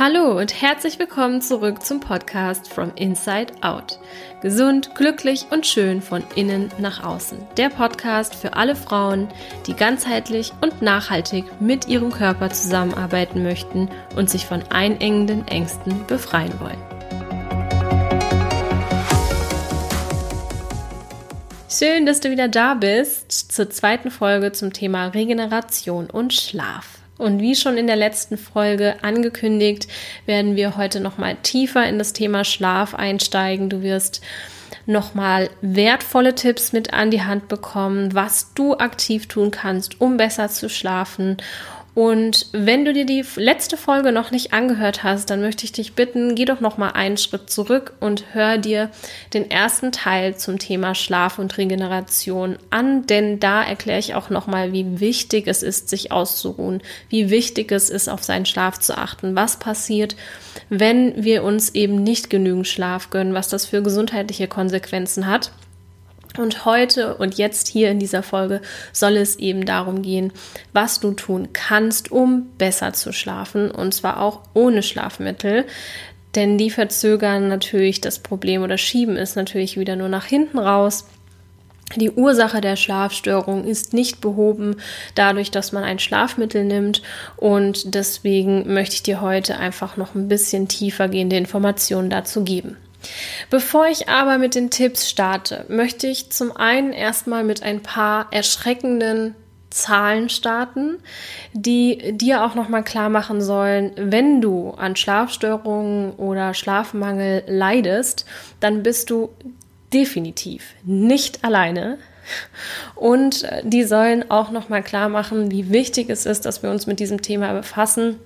Hallo und herzlich willkommen zurück zum Podcast From Inside Out. Gesund, glücklich und schön von innen nach außen. Der Podcast für alle Frauen, die ganzheitlich und nachhaltig mit ihrem Körper zusammenarbeiten möchten und sich von einengenden Ängsten befreien wollen. Schön, dass du wieder da bist zur zweiten Folge zum Thema Regeneration und Schlaf. Und wie schon in der letzten Folge angekündigt, werden wir heute noch mal tiefer in das Thema Schlaf einsteigen. Du wirst noch mal wertvolle Tipps mit an die Hand bekommen, was du aktiv tun kannst, um besser zu schlafen und wenn du dir die letzte Folge noch nicht angehört hast, dann möchte ich dich bitten, geh doch noch mal einen Schritt zurück und hör dir den ersten Teil zum Thema Schlaf und Regeneration an, denn da erkläre ich auch noch mal, wie wichtig es ist, sich auszuruhen, wie wichtig es ist, auf seinen Schlaf zu achten, was passiert, wenn wir uns eben nicht genügend Schlaf gönnen, was das für gesundheitliche Konsequenzen hat. Und heute und jetzt hier in dieser Folge soll es eben darum gehen, was du tun kannst, um besser zu schlafen und zwar auch ohne Schlafmittel. Denn die verzögern natürlich das Problem oder schieben es natürlich wieder nur nach hinten raus. Die Ursache der Schlafstörung ist nicht behoben dadurch, dass man ein Schlafmittel nimmt und deswegen möchte ich dir heute einfach noch ein bisschen tiefer gehende Informationen dazu geben. Bevor ich aber mit den Tipps starte, möchte ich zum einen erstmal mit ein paar erschreckenden Zahlen starten, die dir auch nochmal klar machen sollen, wenn du an Schlafstörungen oder Schlafmangel leidest, dann bist du definitiv nicht alleine. Und die sollen auch nochmal klar machen, wie wichtig es ist, dass wir uns mit diesem Thema befassen.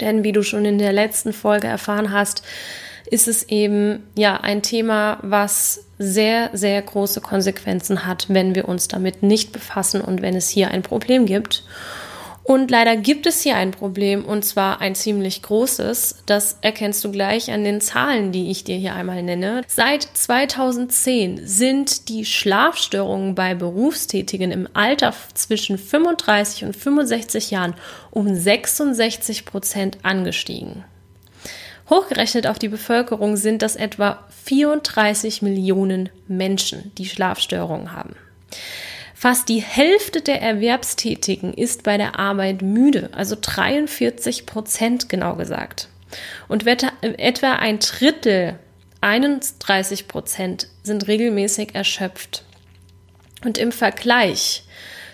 Denn wie du schon in der letzten Folge erfahren hast, ist es eben ja ein Thema, was sehr, sehr große Konsequenzen hat, wenn wir uns damit nicht befassen und wenn es hier ein Problem gibt. Und leider gibt es hier ein Problem und zwar ein ziemlich großes. Das erkennst du gleich an den Zahlen, die ich dir hier einmal nenne. Seit 2010 sind die Schlafstörungen bei Berufstätigen im Alter zwischen 35 und 65 Jahren um 66 Prozent angestiegen. Hochgerechnet auf die Bevölkerung sind das etwa 34 Millionen Menschen, die Schlafstörungen haben. Fast die Hälfte der Erwerbstätigen ist bei der Arbeit müde, also 43 Prozent genau gesagt. Und etwa ein Drittel, 31 Prozent, sind regelmäßig erschöpft. Und im Vergleich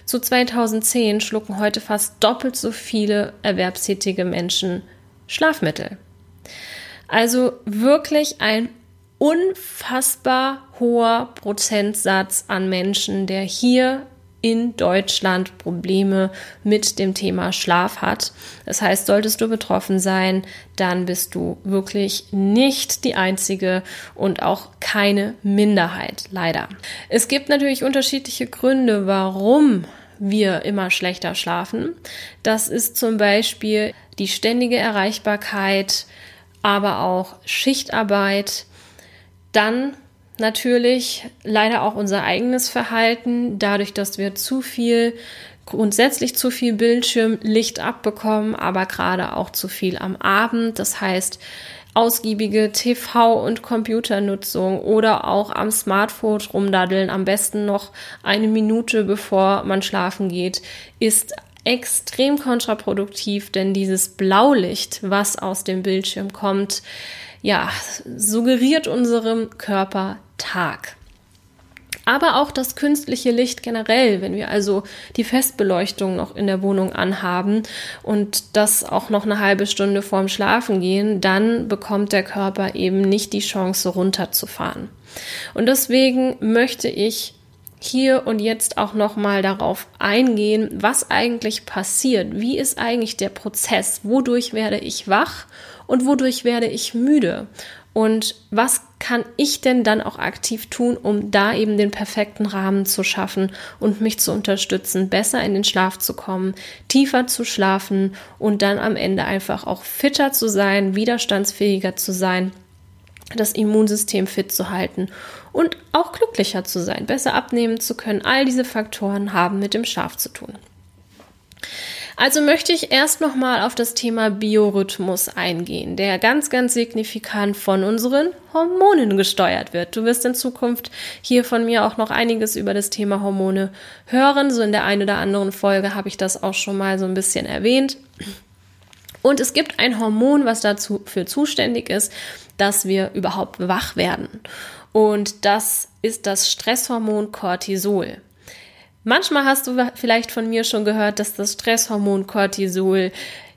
zu 2010 schlucken heute fast doppelt so viele erwerbstätige Menschen Schlafmittel. Also wirklich ein unfassbar hoher Prozentsatz an Menschen, der hier in Deutschland Probleme mit dem Thema Schlaf hat. Das heißt, solltest du betroffen sein, dann bist du wirklich nicht die einzige und auch keine Minderheit, leider. Es gibt natürlich unterschiedliche Gründe, warum wir immer schlechter schlafen. Das ist zum Beispiel die ständige Erreichbarkeit, aber auch Schichtarbeit. Dann natürlich leider auch unser eigenes Verhalten, dadurch, dass wir zu viel grundsätzlich zu viel Bildschirmlicht abbekommen, aber gerade auch zu viel am Abend. Das heißt, ausgiebige TV- und Computernutzung oder auch am Smartphone rumdaddeln, am besten noch eine Minute bevor man schlafen geht, ist extrem kontraproduktiv, denn dieses Blaulicht, was aus dem Bildschirm kommt, ja, suggeriert unserem Körper Tag. Aber auch das künstliche Licht generell, wenn wir also die Festbeleuchtung noch in der Wohnung anhaben und das auch noch eine halbe Stunde vorm Schlafen gehen, dann bekommt der Körper eben nicht die Chance runterzufahren. Und deswegen möchte ich hier und jetzt auch nochmal darauf eingehen, was eigentlich passiert. Wie ist eigentlich der Prozess? Wodurch werde ich wach und wodurch werde ich müde? Und was kann ich denn dann auch aktiv tun, um da eben den perfekten Rahmen zu schaffen und mich zu unterstützen, besser in den Schlaf zu kommen, tiefer zu schlafen und dann am Ende einfach auch fitter zu sein, widerstandsfähiger zu sein, das Immunsystem fit zu halten und auch glücklicher zu sein, besser abnehmen zu können. All diese Faktoren haben mit dem Schlaf zu tun. Also möchte ich erst nochmal auf das Thema Biorhythmus eingehen, der ganz, ganz signifikant von unseren Hormonen gesteuert wird. Du wirst in Zukunft hier von mir auch noch einiges über das Thema Hormone hören. So in der einen oder anderen Folge habe ich das auch schon mal so ein bisschen erwähnt. Und es gibt ein Hormon, was dafür zuständig ist, dass wir überhaupt wach werden. Und das ist das Stresshormon Cortisol. Manchmal hast du vielleicht von mir schon gehört, dass das Stresshormon Cortisol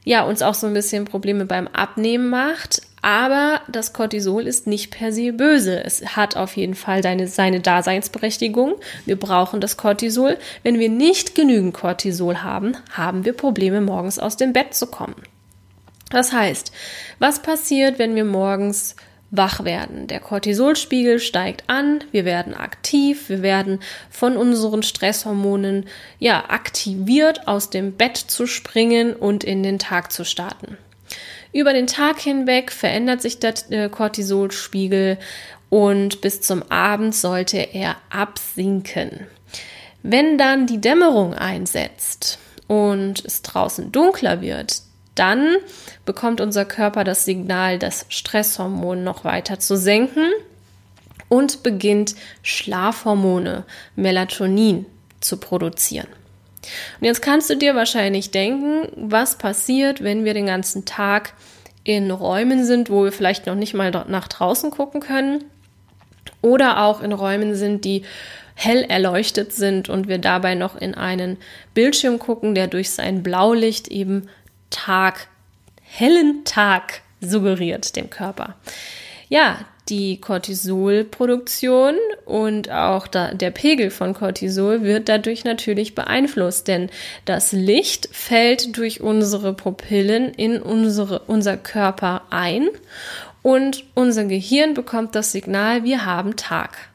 ja uns auch so ein bisschen Probleme beim Abnehmen macht. Aber das Cortisol ist nicht per se böse. Es hat auf jeden Fall deine, seine Daseinsberechtigung. Wir brauchen das Cortisol. Wenn wir nicht genügend Cortisol haben, haben wir Probleme, morgens aus dem Bett zu kommen. Das heißt, was passiert, wenn wir morgens wach werden. Der Cortisolspiegel steigt an, wir werden aktiv, wir werden von unseren Stresshormonen ja aktiviert, aus dem Bett zu springen und in den Tag zu starten. Über den Tag hinweg verändert sich der äh, Cortisolspiegel und bis zum Abend sollte er absinken. Wenn dann die Dämmerung einsetzt und es draußen dunkler wird, dann bekommt unser Körper das Signal, das Stresshormon noch weiter zu senken und beginnt Schlafhormone, Melatonin zu produzieren. Und jetzt kannst du dir wahrscheinlich denken, was passiert, wenn wir den ganzen Tag in Räumen sind, wo wir vielleicht noch nicht mal nach draußen gucken können oder auch in Räumen sind, die hell erleuchtet sind und wir dabei noch in einen Bildschirm gucken, der durch sein Blaulicht eben Tag, hellen Tag suggeriert dem Körper. Ja, die Cortisolproduktion und auch da, der Pegel von Cortisol wird dadurch natürlich beeinflusst, denn das Licht fällt durch unsere Pupillen in unsere, unser Körper ein und unser Gehirn bekommt das Signal, wir haben Tag.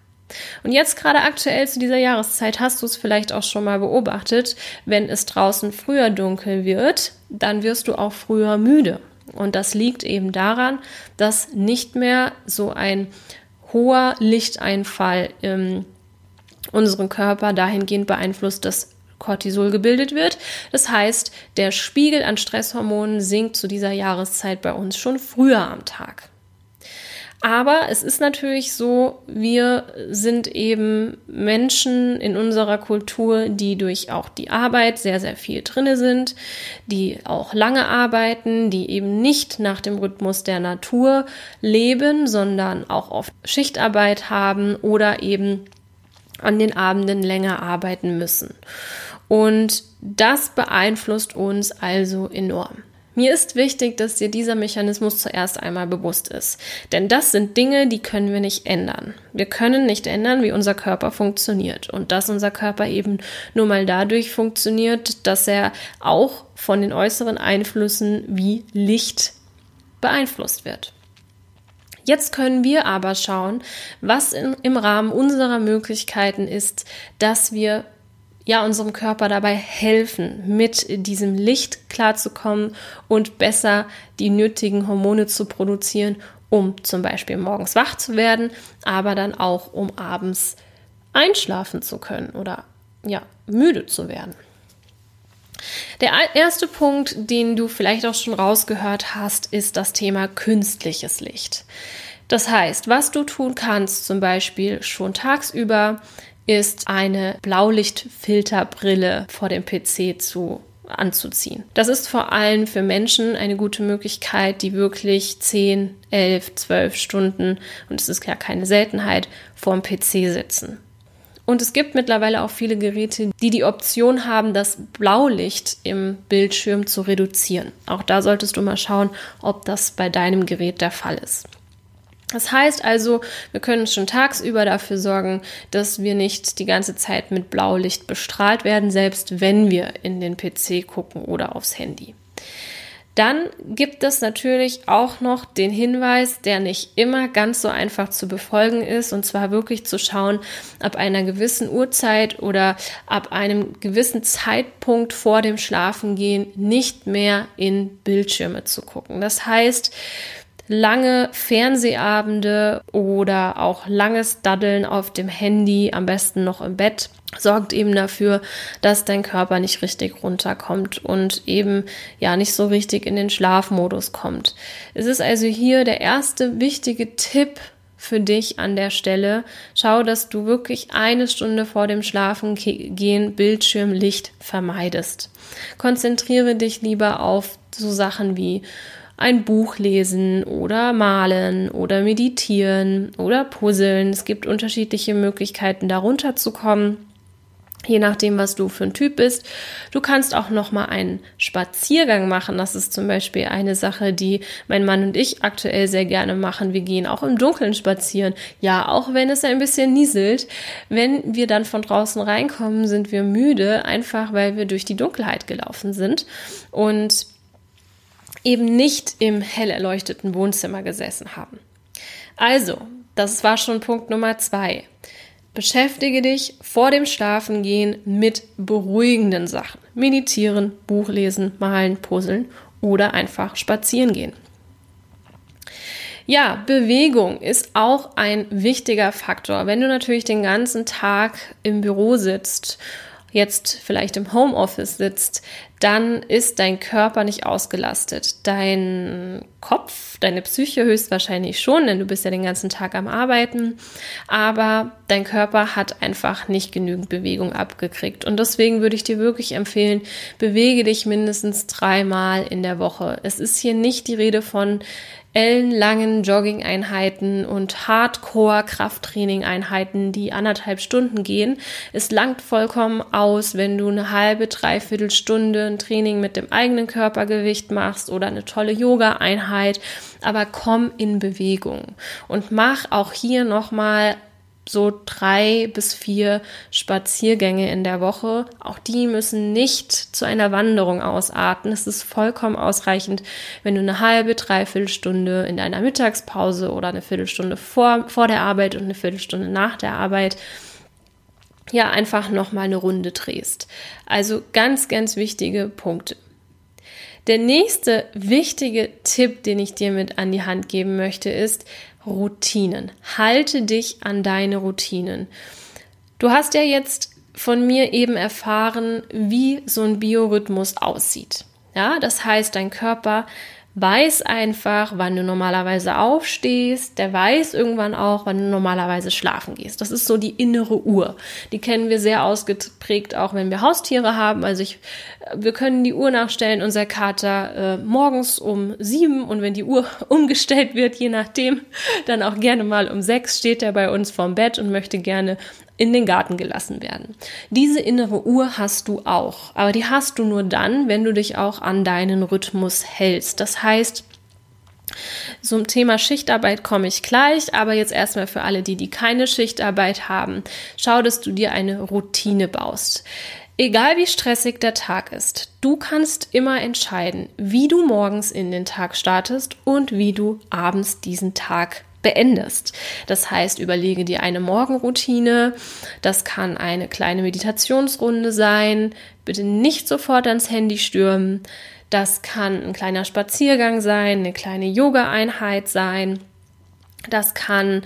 Und jetzt gerade aktuell zu dieser Jahreszeit hast du es vielleicht auch schon mal beobachtet, wenn es draußen früher dunkel wird, dann wirst du auch früher müde. Und das liegt eben daran, dass nicht mehr so ein hoher Lichteinfall in unseren Körper dahingehend beeinflusst, dass Cortisol gebildet wird. Das heißt, der Spiegel an Stresshormonen sinkt zu dieser Jahreszeit bei uns schon früher am Tag. Aber es ist natürlich so, wir sind eben Menschen in unserer Kultur, die durch auch die Arbeit sehr, sehr viel drinne sind, die auch lange arbeiten, die eben nicht nach dem Rhythmus der Natur leben, sondern auch oft Schichtarbeit haben oder eben an den Abenden länger arbeiten müssen. Und das beeinflusst uns also enorm. Mir ist wichtig, dass dir dieser Mechanismus zuerst einmal bewusst ist. Denn das sind Dinge, die können wir nicht ändern. Wir können nicht ändern, wie unser Körper funktioniert. Und dass unser Körper eben nur mal dadurch funktioniert, dass er auch von den äußeren Einflüssen wie Licht beeinflusst wird. Jetzt können wir aber schauen, was in, im Rahmen unserer Möglichkeiten ist, dass wir ja unserem Körper dabei helfen, mit diesem Licht klarzukommen und besser die nötigen Hormone zu produzieren, um zum Beispiel morgens wach zu werden, aber dann auch um abends einschlafen zu können oder ja müde zu werden. Der erste Punkt, den du vielleicht auch schon rausgehört hast, ist das Thema künstliches Licht. Das heißt, was du tun kannst, zum Beispiel schon tagsüber, ist eine Blaulichtfilterbrille vor dem PC zu anzuziehen. Das ist vor allem für Menschen eine gute Möglichkeit, die wirklich 10, 11, 12 Stunden, und es ist ja keine Seltenheit, vorm PC sitzen. Und es gibt mittlerweile auch viele Geräte, die die Option haben, das Blaulicht im Bildschirm zu reduzieren. Auch da solltest du mal schauen, ob das bei deinem Gerät der Fall ist. Das heißt also, wir können schon tagsüber dafür sorgen, dass wir nicht die ganze Zeit mit Blaulicht bestrahlt werden, selbst wenn wir in den PC gucken oder aufs Handy. Dann gibt es natürlich auch noch den Hinweis, der nicht immer ganz so einfach zu befolgen ist, und zwar wirklich zu schauen, ab einer gewissen Uhrzeit oder ab einem gewissen Zeitpunkt vor dem Schlafengehen nicht mehr in Bildschirme zu gucken. Das heißt, lange Fernsehabende oder auch langes Daddeln auf dem Handy, am besten noch im Bett, sorgt eben dafür, dass dein Körper nicht richtig runterkommt und eben ja nicht so richtig in den Schlafmodus kommt. Es ist also hier der erste wichtige Tipp für dich an der Stelle. Schau, dass du wirklich eine Stunde vor dem Schlafengehen Bildschirmlicht vermeidest. Konzentriere dich lieber auf so Sachen wie ein Buch lesen oder malen oder meditieren oder puzzeln. Es gibt unterschiedliche Möglichkeiten, darunter zu kommen. Je nachdem, was du für ein Typ bist. Du kannst auch noch mal einen Spaziergang machen. Das ist zum Beispiel eine Sache, die mein Mann und ich aktuell sehr gerne machen. Wir gehen auch im Dunkeln spazieren. Ja, auch wenn es ein bisschen nieselt. Wenn wir dann von draußen reinkommen, sind wir müde, einfach weil wir durch die Dunkelheit gelaufen sind. Und eben nicht im hell erleuchteten Wohnzimmer gesessen haben. Also, das war schon Punkt Nummer zwei. Beschäftige dich vor dem Schlafengehen mit beruhigenden Sachen. Meditieren, Buch lesen, malen, puzzeln oder einfach spazieren gehen. Ja, Bewegung ist auch ein wichtiger Faktor. Wenn du natürlich den ganzen Tag im Büro sitzt jetzt vielleicht im Homeoffice sitzt, dann ist dein Körper nicht ausgelastet. Dein Kopf, deine Psyche höchstwahrscheinlich schon, denn du bist ja den ganzen Tag am Arbeiten, aber dein Körper hat einfach nicht genügend Bewegung abgekriegt. Und deswegen würde ich dir wirklich empfehlen, bewege dich mindestens dreimal in der Woche. Es ist hier nicht die Rede von ellenlangen Jogging-Einheiten und Hardcore-Krafttraining-Einheiten, die anderthalb Stunden gehen. Es langt vollkommen aus, wenn du eine halbe, dreiviertel Stunde ein Training mit dem eigenen Körpergewicht machst oder eine tolle Yoga-Einheit. Aber komm in Bewegung und mach auch hier nochmal so drei bis vier Spaziergänge in der Woche. Auch die müssen nicht zu einer Wanderung ausarten. Es ist vollkommen ausreichend, wenn du eine halbe, dreiviertel Stunde in deiner Mittagspause oder eine Viertelstunde vor, vor der Arbeit und eine Viertelstunde nach der Arbeit ja einfach nochmal eine Runde drehst. Also ganz, ganz wichtige Punkte. Der nächste wichtige Tipp, den ich dir mit an die Hand geben möchte, ist, Routinen. Halte dich an deine Routinen. Du hast ja jetzt von mir eben erfahren, wie so ein Biorhythmus aussieht. Ja, das heißt, dein Körper weiß einfach, wann du normalerweise aufstehst, der weiß irgendwann auch, wann du normalerweise schlafen gehst. Das ist so die innere Uhr. Die kennen wir sehr ausgeprägt, auch wenn wir Haustiere haben. Also ich, wir können die Uhr nachstellen, unser Kater äh, morgens um sieben und wenn die Uhr umgestellt wird, je nachdem, dann auch gerne mal um sechs steht er bei uns vorm Bett und möchte gerne in den Garten gelassen werden. Diese innere Uhr hast du auch, aber die hast du nur dann, wenn du dich auch an deinen Rhythmus hältst. Das heißt, zum Thema Schichtarbeit komme ich gleich, aber jetzt erstmal für alle, die, die keine Schichtarbeit haben, schau, dass du dir eine Routine baust. Egal wie stressig der Tag ist, du kannst immer entscheiden, wie du morgens in den Tag startest und wie du abends diesen Tag beendest. Das heißt, überlege dir eine Morgenroutine. Das kann eine kleine Meditationsrunde sein. Bitte nicht sofort ans Handy stürmen. Das kann ein kleiner Spaziergang sein, eine kleine Yoga-Einheit sein. Das kann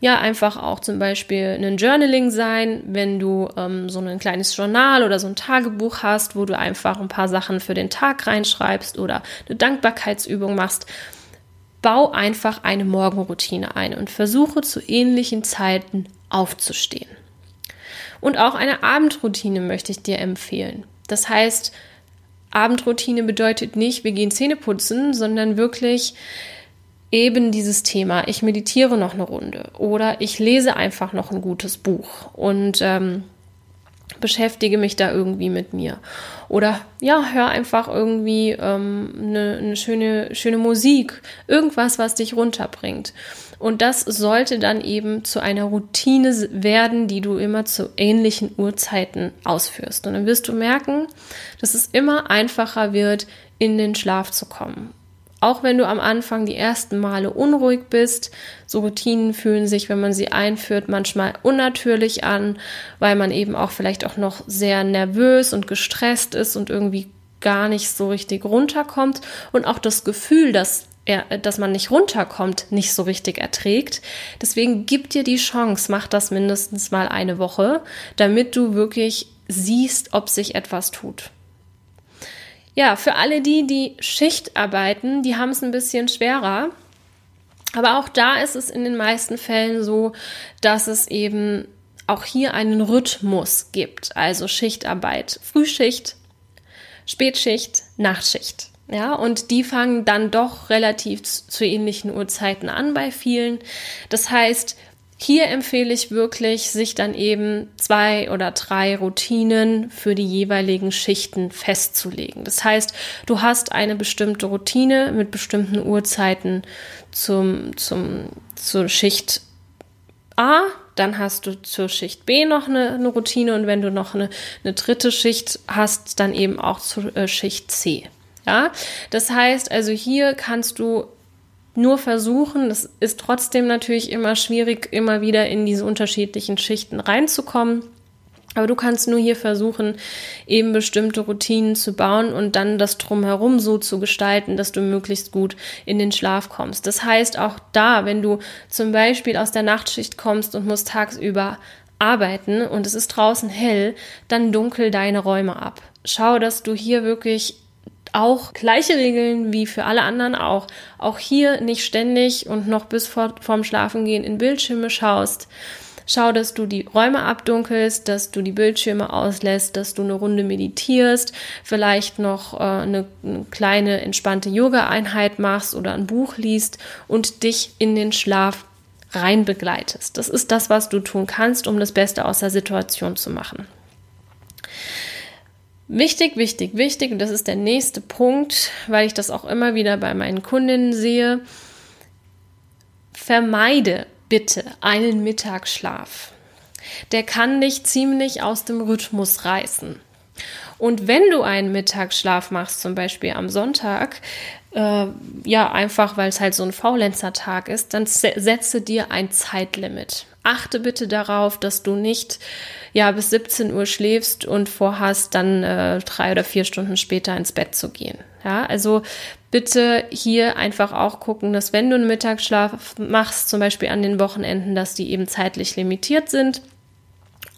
ja einfach auch zum Beispiel ein Journaling sein, wenn du ähm, so ein kleines Journal oder so ein Tagebuch hast, wo du einfach ein paar Sachen für den Tag reinschreibst oder eine Dankbarkeitsübung machst Bau einfach eine Morgenroutine ein und versuche zu ähnlichen Zeiten aufzustehen. Und auch eine Abendroutine möchte ich dir empfehlen. Das heißt, Abendroutine bedeutet nicht, wir gehen Zähne putzen, sondern wirklich eben dieses Thema, ich meditiere noch eine Runde oder ich lese einfach noch ein gutes Buch. Und ähm, beschäftige mich da irgendwie mit mir. Oder ja, hör einfach irgendwie ähm, eine, eine schöne, schöne Musik, irgendwas, was dich runterbringt. Und das sollte dann eben zu einer Routine werden, die du immer zu ähnlichen Uhrzeiten ausführst. Und dann wirst du merken, dass es immer einfacher wird, in den Schlaf zu kommen. Auch wenn du am Anfang die ersten Male unruhig bist, so Routinen fühlen sich, wenn man sie einführt, manchmal unnatürlich an, weil man eben auch vielleicht auch noch sehr nervös und gestresst ist und irgendwie gar nicht so richtig runterkommt und auch das Gefühl, das dass man nicht runterkommt, nicht so richtig erträgt. Deswegen gib dir die Chance, mach das mindestens mal eine Woche, damit du wirklich siehst, ob sich etwas tut. Ja, für alle die, die Schicht arbeiten, die haben es ein bisschen schwerer. Aber auch da ist es in den meisten Fällen so, dass es eben auch hier einen Rhythmus gibt. Also Schichtarbeit, Frühschicht, Spätschicht, Nachtschicht. Ja, und die fangen dann doch relativ zu ähnlichen Uhrzeiten an bei vielen. Das heißt, hier empfehle ich wirklich, sich dann eben zwei oder drei Routinen für die jeweiligen Schichten festzulegen. Das heißt, du hast eine bestimmte Routine mit bestimmten Uhrzeiten zum, zum, zur Schicht A, dann hast du zur Schicht B noch eine, eine Routine und wenn du noch eine, eine, dritte Schicht hast, dann eben auch zur äh, Schicht C. Ja, das heißt also hier kannst du nur versuchen. Das ist trotzdem natürlich immer schwierig, immer wieder in diese unterschiedlichen Schichten reinzukommen. Aber du kannst nur hier versuchen, eben bestimmte Routinen zu bauen und dann das drumherum so zu gestalten, dass du möglichst gut in den Schlaf kommst. Das heißt auch da, wenn du zum Beispiel aus der Nachtschicht kommst und musst tagsüber arbeiten und es ist draußen hell, dann dunkel deine Räume ab. Schau, dass du hier wirklich auch gleiche Regeln wie für alle anderen auch. Auch hier nicht ständig und noch bis vor, vorm Schlafengehen in Bildschirme schaust. Schau, dass du die Räume abdunkelst, dass du die Bildschirme auslässt, dass du eine Runde meditierst, vielleicht noch äh, eine, eine kleine entspannte Yoga-Einheit machst oder ein Buch liest und dich in den Schlaf rein begleitest. Das ist das, was du tun kannst, um das Beste aus der Situation zu machen. Wichtig, wichtig, wichtig, und das ist der nächste Punkt, weil ich das auch immer wieder bei meinen Kundinnen sehe. Vermeide bitte einen Mittagsschlaf. Der kann dich ziemlich aus dem Rhythmus reißen. Und wenn du einen Mittagsschlaf machst, zum Beispiel am Sonntag, äh, ja, einfach weil es halt so ein Faulenzer-Tag ist, dann setze dir ein Zeitlimit. Achte bitte darauf, dass du nicht ja bis 17 Uhr schläfst und vorhast, dann äh, drei oder vier Stunden später ins Bett zu gehen. Ja, also bitte hier einfach auch gucken, dass wenn du einen Mittagsschlaf machst, zum Beispiel an den Wochenenden, dass die eben zeitlich limitiert sind.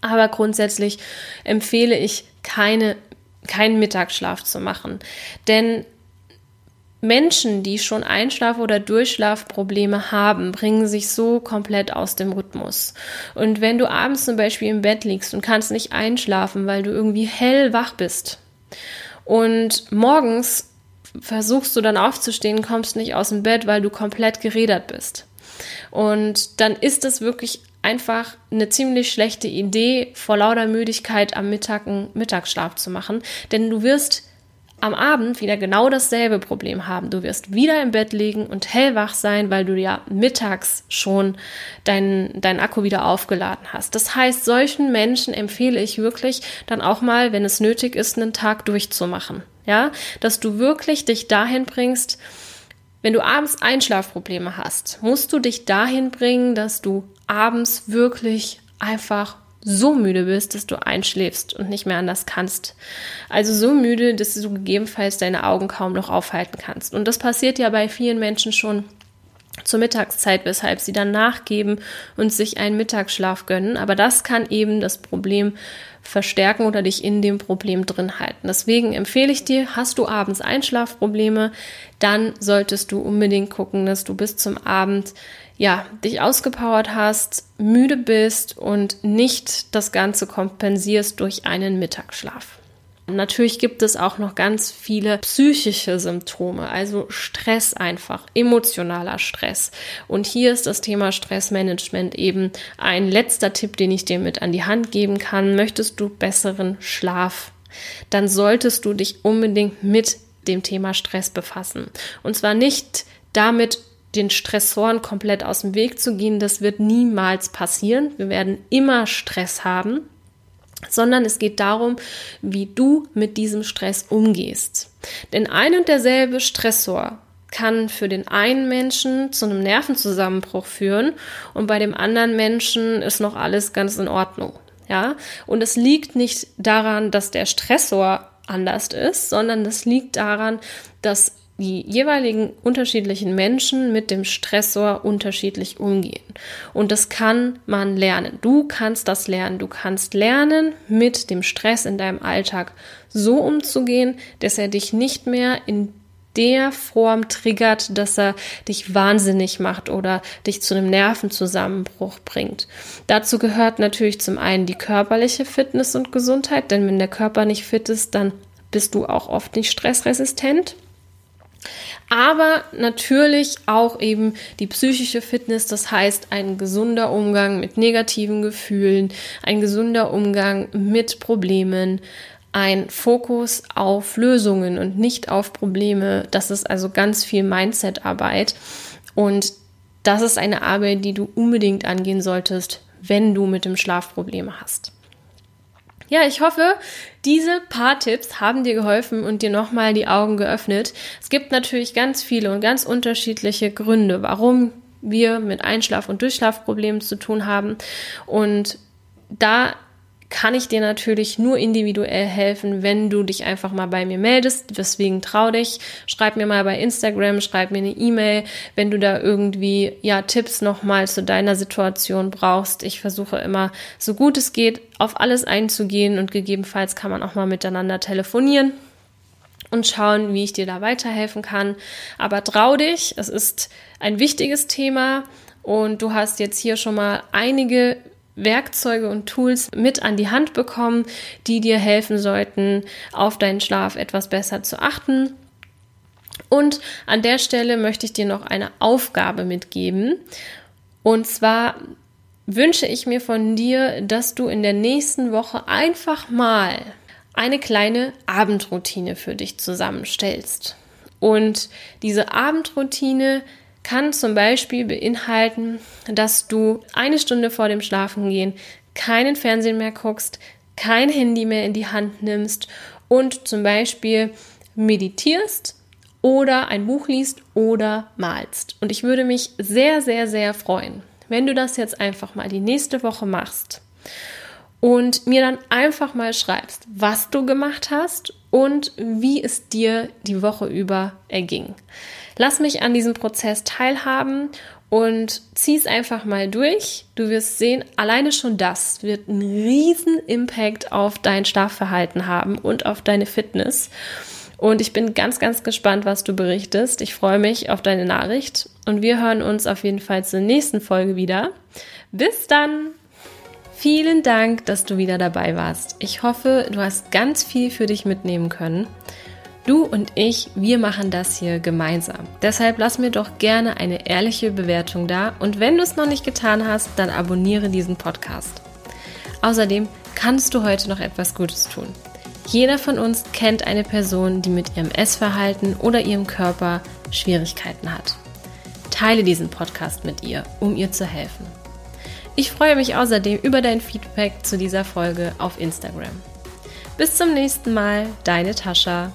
Aber grundsätzlich empfehle ich keine keinen Mittagsschlaf zu machen. Denn Menschen, die schon Einschlaf- oder Durchschlafprobleme haben, bringen sich so komplett aus dem Rhythmus. Und wenn du abends zum Beispiel im Bett liegst und kannst nicht einschlafen, weil du irgendwie hellwach bist und morgens versuchst du dann aufzustehen, kommst nicht aus dem Bett, weil du komplett gerädert bist. Und dann ist es wirklich einfach eine ziemlich schlechte Idee, vor lauter Müdigkeit am Mittag einen Mittagsschlaf zu machen, denn du wirst am Abend wieder genau dasselbe Problem haben. Du wirst wieder im Bett liegen und hellwach sein, weil du ja mittags schon deinen dein Akku wieder aufgeladen hast. Das heißt, solchen Menschen empfehle ich wirklich dann auch mal, wenn es nötig ist, einen Tag durchzumachen. Ja, dass du wirklich dich dahin bringst, wenn du abends Einschlafprobleme hast, musst du dich dahin bringen, dass du abends wirklich einfach so müde bist, dass du einschläfst und nicht mehr anders kannst. Also so müde, dass du gegebenenfalls deine Augen kaum noch aufhalten kannst. Und das passiert ja bei vielen Menschen schon zur Mittagszeit, weshalb sie dann nachgeben und sich einen Mittagsschlaf gönnen. Aber das kann eben das Problem verstärken oder dich in dem Problem drin halten. Deswegen empfehle ich dir, hast du abends Einschlafprobleme, dann solltest du unbedingt gucken, dass du bis zum Abend ja, dich ausgepowert hast, müde bist und nicht das Ganze kompensierst durch einen Mittagsschlaf. Natürlich gibt es auch noch ganz viele psychische Symptome, also Stress einfach, emotionaler Stress. Und hier ist das Thema Stressmanagement eben ein letzter Tipp, den ich dir mit an die Hand geben kann. Möchtest du besseren Schlaf, dann solltest du dich unbedingt mit dem Thema Stress befassen. Und zwar nicht damit, den Stressoren komplett aus dem Weg zu gehen. Das wird niemals passieren. Wir werden immer Stress haben sondern es geht darum, wie du mit diesem Stress umgehst. Denn ein und derselbe Stressor kann für den einen Menschen zu einem Nervenzusammenbruch führen und bei dem anderen Menschen ist noch alles ganz in Ordnung. Ja, und es liegt nicht daran, dass der Stressor anders ist, sondern es liegt daran, dass die jeweiligen unterschiedlichen Menschen mit dem Stressor unterschiedlich umgehen. Und das kann man lernen. Du kannst das lernen. Du kannst lernen, mit dem Stress in deinem Alltag so umzugehen, dass er dich nicht mehr in der Form triggert, dass er dich wahnsinnig macht oder dich zu einem Nervenzusammenbruch bringt. Dazu gehört natürlich zum einen die körperliche Fitness und Gesundheit, denn wenn der Körper nicht fit ist, dann bist du auch oft nicht stressresistent. Aber natürlich auch eben die psychische Fitness, das heißt ein gesunder Umgang mit negativen Gefühlen, ein gesunder Umgang mit Problemen, ein Fokus auf Lösungen und nicht auf Probleme. Das ist also ganz viel Mindset-Arbeit und das ist eine Arbeit, die du unbedingt angehen solltest, wenn du mit dem Schlaf Probleme hast. Ja, ich hoffe, diese paar Tipps haben dir geholfen und dir nochmal die Augen geöffnet. Es gibt natürlich ganz viele und ganz unterschiedliche Gründe, warum wir mit Einschlaf- und Durchschlafproblemen zu tun haben. Und da kann ich dir natürlich nur individuell helfen, wenn du dich einfach mal bei mir meldest. Deswegen trau dich, schreib mir mal bei Instagram, schreib mir eine E-Mail, wenn du da irgendwie ja Tipps nochmal zu deiner Situation brauchst. Ich versuche immer so gut es geht auf alles einzugehen und gegebenenfalls kann man auch mal miteinander telefonieren und schauen, wie ich dir da weiterhelfen kann. Aber trau dich, es ist ein wichtiges Thema und du hast jetzt hier schon mal einige Werkzeuge und Tools mit an die Hand bekommen, die dir helfen sollten, auf deinen Schlaf etwas besser zu achten. Und an der Stelle möchte ich dir noch eine Aufgabe mitgeben. Und zwar wünsche ich mir von dir, dass du in der nächsten Woche einfach mal eine kleine Abendroutine für dich zusammenstellst. Und diese Abendroutine kann zum Beispiel beinhalten, dass du eine Stunde vor dem Schlafengehen keinen Fernsehen mehr guckst, kein Handy mehr in die Hand nimmst und zum Beispiel meditierst oder ein Buch liest oder malst. Und ich würde mich sehr, sehr, sehr freuen, wenn du das jetzt einfach mal die nächste Woche machst und mir dann einfach mal schreibst, was du gemacht hast und wie es dir die Woche über erging. Lass mich an diesem Prozess teilhaben und zieh es einfach mal durch. Du wirst sehen, alleine schon das wird einen riesen Impact auf dein Schlafverhalten haben und auf deine Fitness. Und ich bin ganz, ganz gespannt, was du berichtest. Ich freue mich auf deine Nachricht und wir hören uns auf jeden Fall zur nächsten Folge wieder. Bis dann! Vielen Dank, dass du wieder dabei warst. Ich hoffe, du hast ganz viel für dich mitnehmen können. Du und ich, wir machen das hier gemeinsam. Deshalb lass mir doch gerne eine ehrliche Bewertung da und wenn du es noch nicht getan hast, dann abonniere diesen Podcast. Außerdem kannst du heute noch etwas Gutes tun. Jeder von uns kennt eine Person, die mit ihrem Essverhalten oder ihrem Körper Schwierigkeiten hat. Teile diesen Podcast mit ihr, um ihr zu helfen. Ich freue mich außerdem über dein Feedback zu dieser Folge auf Instagram. Bis zum nächsten Mal, deine Tascha.